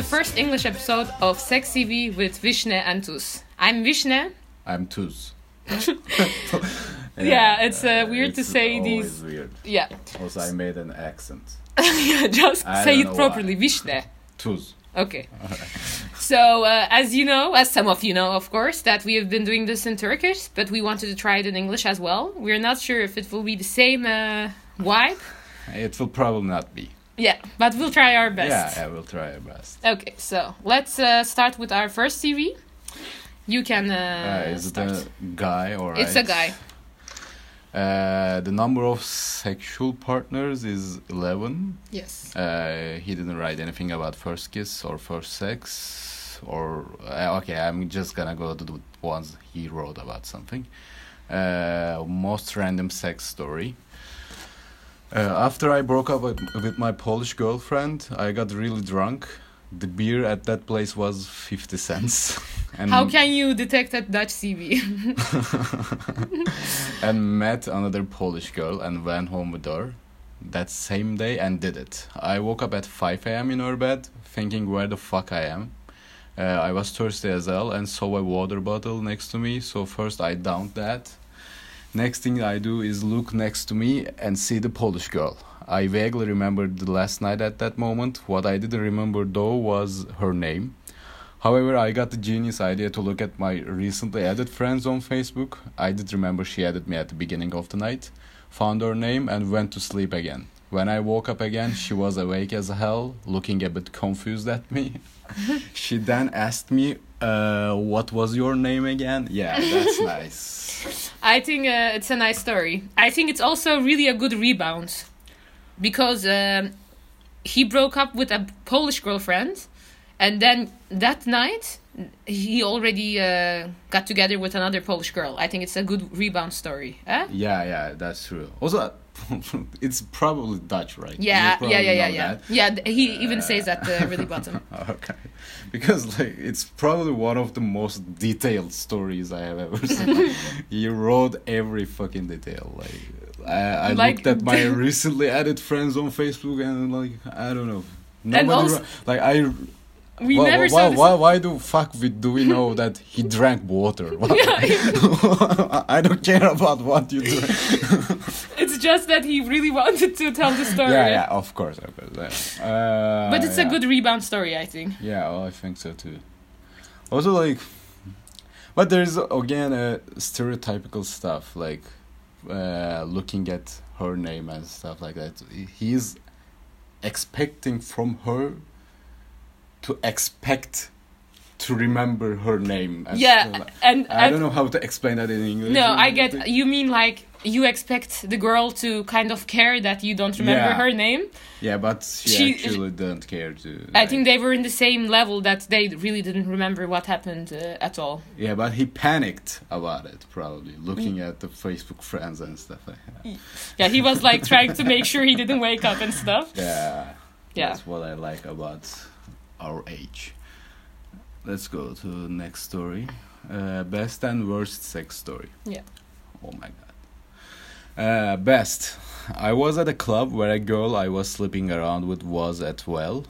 everyone. Welcome to the first English episode of Sex CV with Vishne and Tuz. I'm Vishne. I'm Tuz. Yeah, it's, uh, weird to say these- weird. Yeah, Also, I made an accent. yeah just I say it properly. why. Vishne. Tuz. Okay. So, uh, as you know, as some of you know, of course, that we have been doing this in Turkish, but we wanted to try it in English as well. We're not sure if it will be the same uh, vibe. It will probably not be. Yeah, but we'll try our best. Yeah, I will try our best. Okay, so let's uh, start with our first CV. You can uh, Uh, is it start. a guy or It's a guy. Uh, the number of sexual partners is 11. Yes. Uh, he didn't write anything about first kiss or first sex or uh, okay i'm just gonna go to the ones he wrote about something uh, most random sex story uh, after i broke up with, my polish girlfriend i got really drunk the beer at that place was 50 cents and How can you detect a Dutch CV? and met another Polish girl and went home with her that same day and did it. I woke up at 5 a.m. in her bed thinking where the fuck I am. Uh, I was thirsty as hell and saw a water bottle next to me, so first I downed that. Next thing I do is look next to me and see the Polish girl. I vaguely remembered the last night at that moment. What I didn't remember though was her name. However, I got the genius idea to look at my recently added friends on Facebook. I did remember she added me at the beginning of the night, found her name, and went to sleep again. When I woke up again, she was awake as hell, looking a bit confused at me. she then asked me, uh, What was your name again? Yeah, that's nice. I think uh, it's a nice story. I think it's also really a good rebound because um, he broke up with a Polish girlfriend, and then that night he already uh, got together with another Polish girl. I think it's a good rebound story. Eh? Yeah, yeah, that's true. Also, it's probably Dutch, right? Yeah, yeah, yeah, yeah, yeah. that. Yeah, he even uh, says at the uh, really bottom. Okay, because like it's probably one of the most detailed stories I have ever seen. he wrote every fucking detail. Like I, I Like- looked at my recently added friends on Facebook and like I don't know. Nobody also- like I. We why, never why, why, why do fuck we do we know that he drank water? I don't care about what you drink. Just that he really wanted to tell the story. Yeah, yeah, of course, of course. Yeah. Uh, But it's a good rebound story, I think. Yeah, well, I think so too. Also, like, but there's again uh, stereotypical stuff like uh, looking at her name and stuff like that. He's expecting from her to expect to remember her name. and Yeah, like- and I I- don't know how to explain that in English. No, I get. You mean like you expect the girl to kind of care that you don't remember Yeah. her name? Yeah, but she, She- actually don't care to. I think they were in the same level that they really didn't remember what happened uh, at all. Yeah, but he panicked about it, probably looking Mm. at the Facebook friends and stuff like that. Yeah, he was like trying to make sure he didn't wake up and stuff. Yeah. Yeah. That's what I like about our age. Let's go to the next story. Uh, best and worst sex story. Yeah. Oh my god. Uh, best. I was at a club where a girl I was sleeping around with was at well,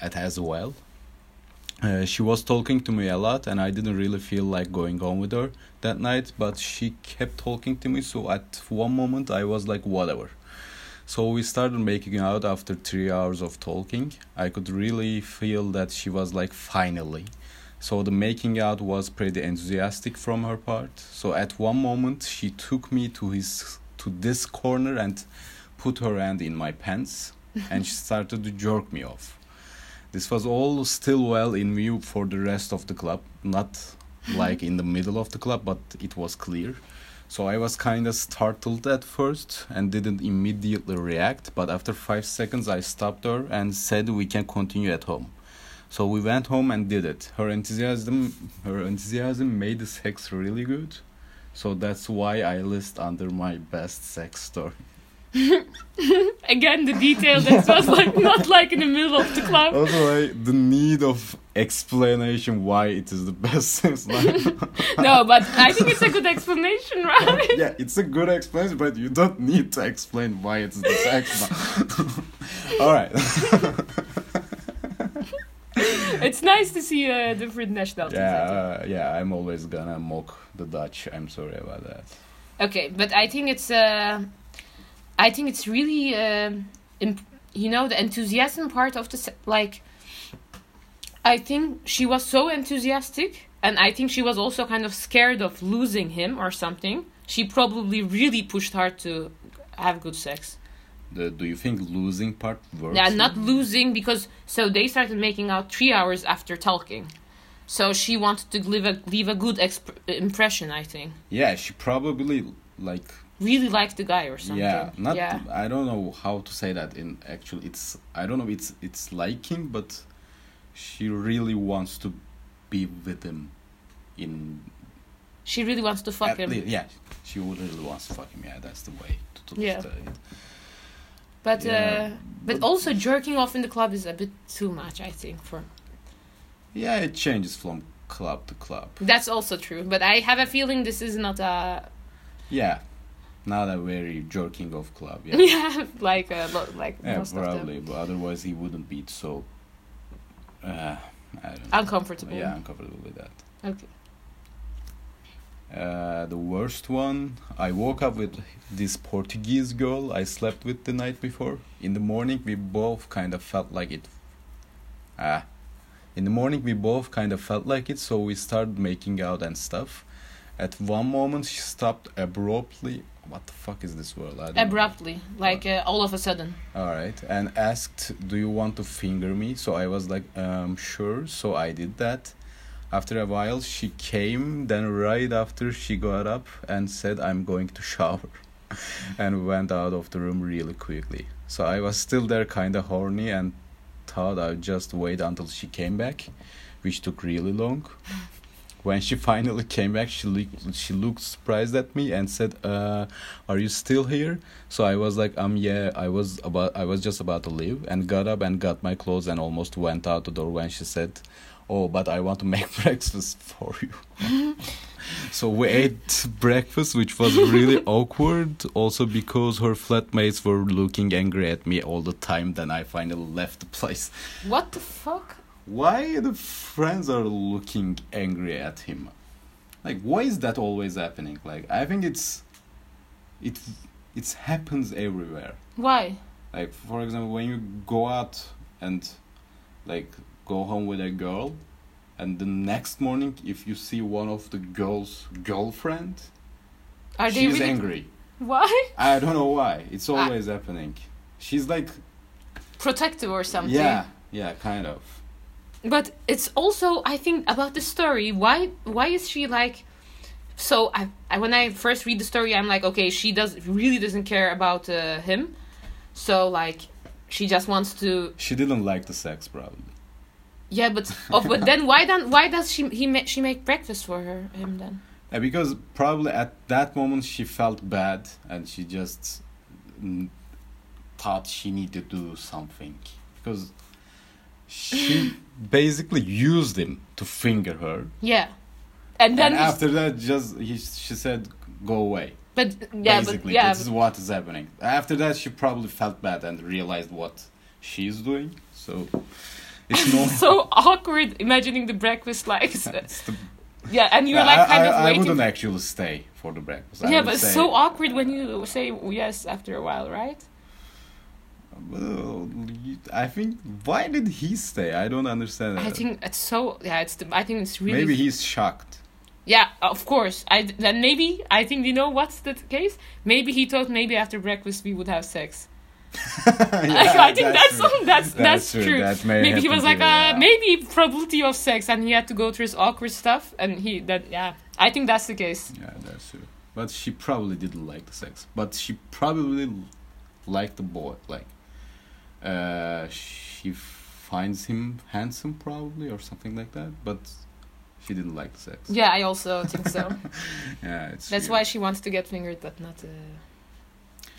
at as well. Uh, she was talking to me a lot, and I didn't really feel like going on with her that night. But she kept talking to me, so at one moment I was like, whatever. So we started making out after three hours of talking. I could really feel that she was like, finally. So the making out was pretty enthusiastic from her part. So at one moment she took me to his to this corner and put her hand in my pants and she started to jerk me off. This was all still well in view for the rest of the club, not like in the middle of the club, but it was clear. So I was kind of startled at first and didn't immediately react, but after 5 seconds I stopped her and said we can continue at home. So we went home and did it. Her enthusiasm her enthusiasm made the sex really good. So that's why I list under my best sex story. Again, the detail that was like not like in the middle of the club. Also, like, the need of explanation why it is the best sex life. No, but I think it's a good explanation, right? yeah, it's a good explanation, but you don't need to explain why it's the sex life. All right. it's nice to see uh, different nationalities. Yeah, uh, yeah. I'm always gonna mock the Dutch. I'm sorry about that. Okay, but I think it's uh, I think it's really um, imp- you know the enthusiasm part of the se- like. I think she was so enthusiastic, and I think she was also kind of scared of losing him or something. She probably really pushed hard to have good sex. Do you think losing part works? Yeah, not losing because so they started making out three hours after talking. So she wanted to leave a leave a good exp- impression. I think Yeah, she probably like really liked the guy or something. yeah, not yeah. I don't know how to say that in actually it's I don't know it's it's liking but she really wants to be with him in She really wants to fuck him. lea- yeah, she really wants to fuck him. Yeah, that's the way to, to Yeah. But Yeah, uh, but also jerking off in the club is a bit too much. I think for Yeah, it changes from club to club. that's also true. But I have a feeling this is not a Yeah, not a very jerking off club. Yeah, yeah like uh, lo- like yeah probably. But otherwise, he wouldn't be so. Uh, I don't know. uncomfortable. Yeah, uncomfortable with that. Okay. Uh, the worst one, I woke up with this Portuguese girl I slept with the night before. In the morning, we both kind of felt like it. Ah. In the morning, we both kind of felt like it, so we started making out and stuff. At one moment, she stopped abruptly. What the fuck is this word? I don't know. Abruptly, like uh, all of a sudden. All right, and asked, "Do you want to finger me?" So I was like, um, "Sure." So I did that. After a while, she came. Then right after, she got up and said, "I'm going to shower," and went out of the room really quickly. So I was still there, kind of horny, and thought I'd just wait until she came back, which took really long. When she finally came back, she looked, she looked surprised at me and said, uh, "Are you still here?" So I was like, um, yeah, I was about, I was just about to leave, and got up and got my clothes and almost went out the door when she said, "Oh, but I want to make breakfast for you." so we ate breakfast, which was really awkward, also because her flatmates were looking angry at me all the time. Then I finally left the place. What the fuck? Why the friends are looking angry at him? Like, why is that always happening? Like, I think it's, it, it happens everywhere. Why? Like, for example, when you go out and, like, go home with a girl, and the next morning, if you see one of the girl's girlfriend, Are they she's really? angry. Why? I don't know why. It's Ah. always happening. She's like, Protective or something. yeah, yeah, kind of. But it's also I think about the story. Why why is she like so I, I when I first read the story I'm like okay she does really doesn't care about uh, him. So like she just wants to She didn't like the sex, probably. yeah but oh but then why then why does she he ma- she make breakfast for her him then? Yeah, because probably at that moment she felt bad and she just mm, thought she needed to do something because she basically used him to finger her. Yeah. And then and after that just he, she said go away. But yeah but basically yeah. this is what is happening. After that she probably felt bad and realized what she's doing. So it's no so awkward imagining the breakfast like the, yeah and you're Yeah, like I, kind I, of I wouldn't actually stay for the breakfast. I yeah but it's so awkward when you say yes after a while right I think why did he stay? I don't understand. I that. think it's so yeah it's the, I think it's really maybe he's shocked. yeah of course I then maybe I think you know what's the case maybe he thought maybe after breakfast we would have sex I think that's true. that's that's, true, That may maybe he was like uh yeah. maybe probability of sex and he had to go through his awkward stuff and he that yeah I think that's the case Yeah, that's true. But she probably didn't like the sex. But she probably liked the boy. Like, uh, she finds him handsome, probably, or something like that. But she didn't like the sex. yeah I also think so Yeah, it's. that's weird. why she wants to get fingered but not uh,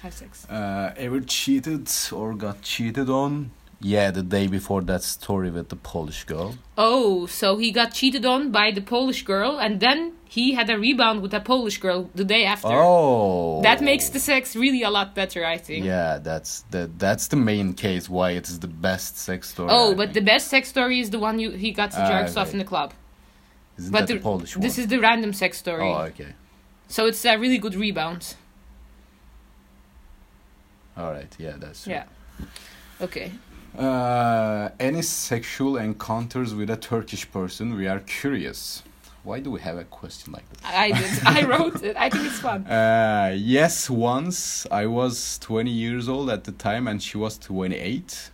have sex Uh, ever cheated or got cheated on? Yeah, the day before that story with the Polish girl. Oh, so he got cheated on by the Polish girl, and then he had a rebound with a Polish girl the day after. Oh. That makes the sex really a lot better, I think. Yeah, that's the that's the main case why it is the best sex story. Oh, I but the best sex story is the one you he got Ah, jerks off in the club. Isn't but that the, the- Polish one? This is the random sex story. Oh, okay. So it's a really good rebound. All right. Yeah, that's true. Yeah. Okay. Uh, any sexual encounters with a Turkish person? We are curious. Why do we have a question like this? I did. I wrote it. I think it's fun. Uh, yes, once I was 20 years old at the time and she was 28.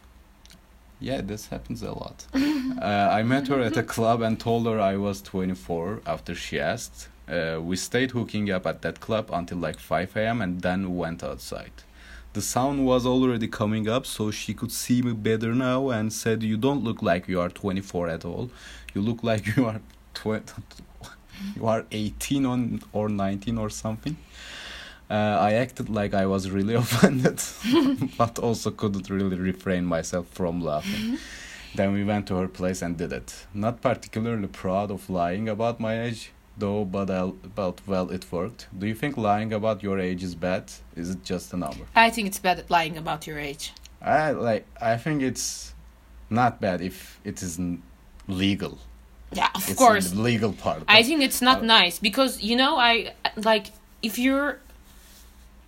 Yeah, this happens a lot. uh, I met her at a club and told her I was 24 after she asked. Uh, we stayed hooking up at that club until like 5 a.m. and then went outside. The sun was already coming up, so she could see me better now and said, You don't look like you are 24 at all. You look like you are 20, you are 18 on, or 19 or something. Uh, I acted like I was really offended, but also couldn't really refrain myself from laughing. then we went to her place and did it. Not particularly proud of lying about my age, though, but, I'll, but well, it worked. Do you think lying about your age is bad? Is it just a number? I think it's bad lying about your age. I like. I think it's not bad if it isn't legal. Yeah, of it's course. the legal part. I think it's not Uh, nice because you know I like if you're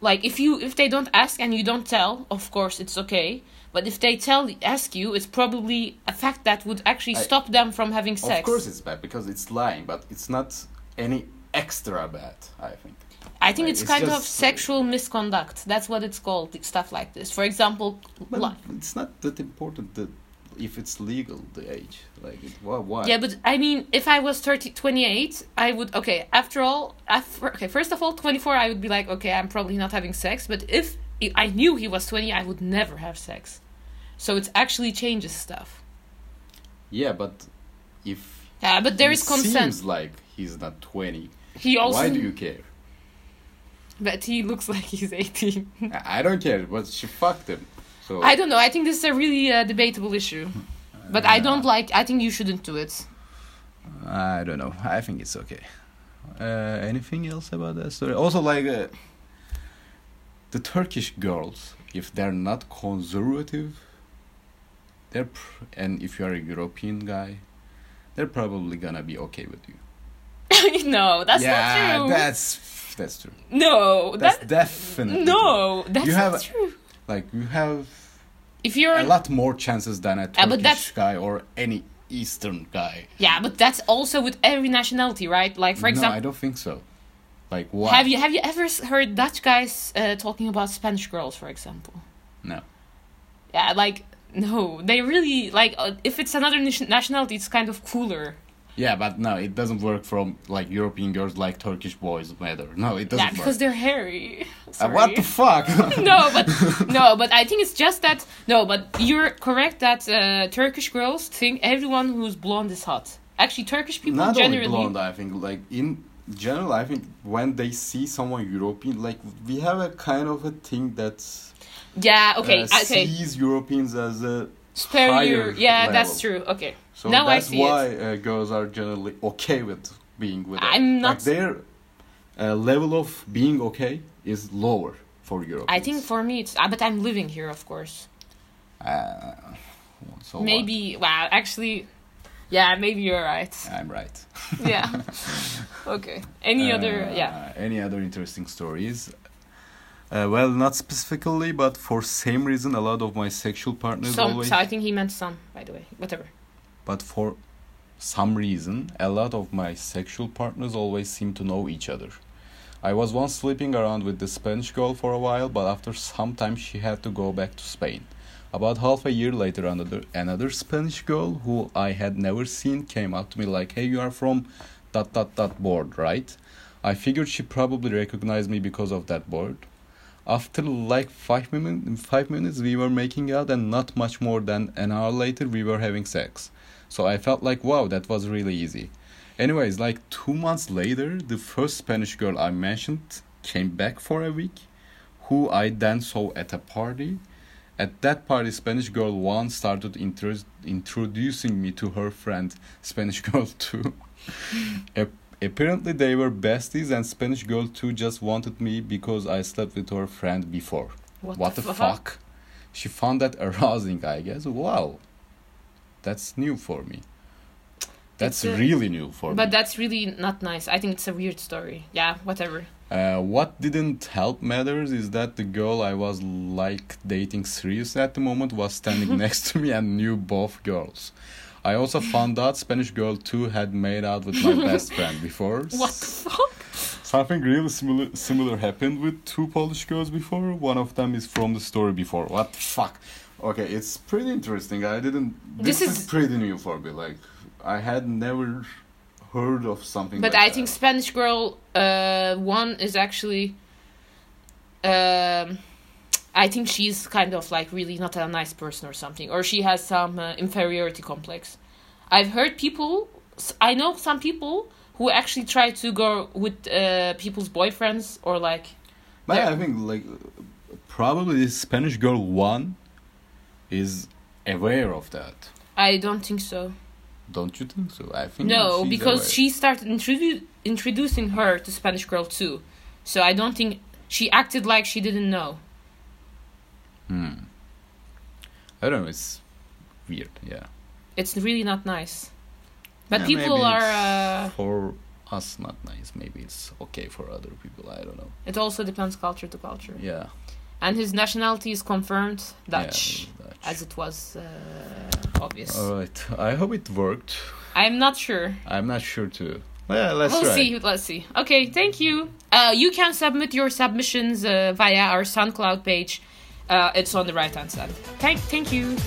like if you if they don't ask and you don't tell, of course it's okay. But if they tell ask you, it's probably a fact that would actually I- stop them from having sex. Of course, it's bad because it's lying, but it's not any extra bad. I think. I think Like, it's, it's kind of sexual misconduct. That's what it's called. Stuff like this. For example, it's not that important that if it's legal, the age. Like, it, why? why? Yeah, but I mean, if I was 30, 28, I would, okay, after all, after, okay, first of all, 24, I would be like, okay, I'm probably not having sex. But if I knew he was 20, I would never have sex. So it actually changes stuff. Yeah, but if Yeah, but there he is consent. seems like he's not twenty. He also, why do you care? but he looks like he's 18. I don't care, but she fucked him. So I don't know. I think this is a really uh, debatable issue. But I don't like, I think you shouldn't do it. I don't know. I think it's okay. Uh, anything else about that story? Also, like uh, the Turkish girls, if they're not conservative, they're pr- and if you're a European guy, they're probably gonna be okay with you. no, that's yeah, not true. that's that's true. no, That's that, definitely true. no, that's You not have- true. Like you have If you're a lot more chances than a Turkish guy or any Eastern guy. Yeah, but that's also with every nationality, right? Like for example, no, I don't think so. Like why? have you have you ever heard Dutch guys uh, talking about Spanish girls, for example? No. Yeah, like no, they really like uh, if it's another nationality, it's kind of cooler. Yeah, but no, it doesn't work from like European girls like Turkish boys matter. No, it doesn't yeah, because work. they're hairy. Uh, what the fuck? no, but no, but I think it's just that no, but you're correct that uh, Turkish girls think everyone who's blonde is hot. Actually, Turkish people Not generally. only blonde, I think. Like in general, I think when they see someone European, like we have a kind of a thing that Yeah. Okay. uh, okay. sees Europeans as a Superior. Yeah, that's true. Okay. So Now I that's see why it. uh, girls are generally okay with being with. I'm not- like their uh, level of being okay is lower for Europeans. I think for me it's uh, but I'm living here of course. Uh, so what? maybe well actually yeah, maybe you're right. I'm right. yeah. Okay. Any other Uh, yeah. Any other interesting stories? Uh, well, not specifically, but for same reason, a lot of my sexual partners Some always. so I think he meant some, by the way. Whatever. But for some reason, a lot of my sexual partners always seem to know each other. I was once sleeping around with the Spanish girl for a while, but after some time she had to go back to Spain. About half a year later, another another Spanish girl who I had never seen came up to me like, "Hey, you are from dot dot dot board, right?" I figured she probably recognized me because of that board. After like five minutes, five minutes, we were making out, and not much more than an hour later, we were having sex. So I felt like, wow, that was really easy. Anyways, like two months later, the first Spanish girl I mentioned came back for a week, who I then saw at a party, At that party, Spanish girl one started intro- introducing me to her friend, Spanish girl two. Ap- apparently, they were besties, and Spanish girl too just wanted me because I slept with her friend before. What, the, fuck? She found that arousing, I guess. Wow. That's new for me. That's a- really new for me. But that's really not nice. I think it's a weird story. Yeah, whatever. Uh, what didn't help matters is that the girl I was like dating seriously at the moment was standing next to me and knew both girls. I also found out Spanish girl 2 had made out with my best friend before. What the fuck? Something really similar similar happened with two Polish girls before. One of them is from the story before. What the fuck? Okay, it's pretty interesting. I didn't. This, This is, is- pretty new for me. Like I had never heard of something. But like I that. think Spanish Girl uh, one is actually. Um, I think she's kind of like really not a nice person or something, or she has some uh, inferiority complex. I've heard people. I know some people who actually try to go with uh, people's boyfriends or like. But I think like probably this Spanish girl one is aware of that. I don't think so. Don't you think so? I think No, because aware. she started introdu- introducing her to Spanish Girl too. So I don't think she acted like she didn't know. Hmm. I don't know. It's weird. Yeah. It's really not nice. But Yeah, people are. Uh, for us not nice. Maybe it's okay for other people. I don't know. it also depends culture to culture. Yeah. And his nationality is confirmed Yeah, Dutch, maybe Dutch. as it was uh, obvious. All right. I hope it worked. I'm not sure. I'm not sure too. Yeah, let's we'll try. see. Let's see. Okay, thank you. Uh, you can submit your submissions uh, via our SoundCloud page. Uh, it's on the right hand side. Thank, thank you.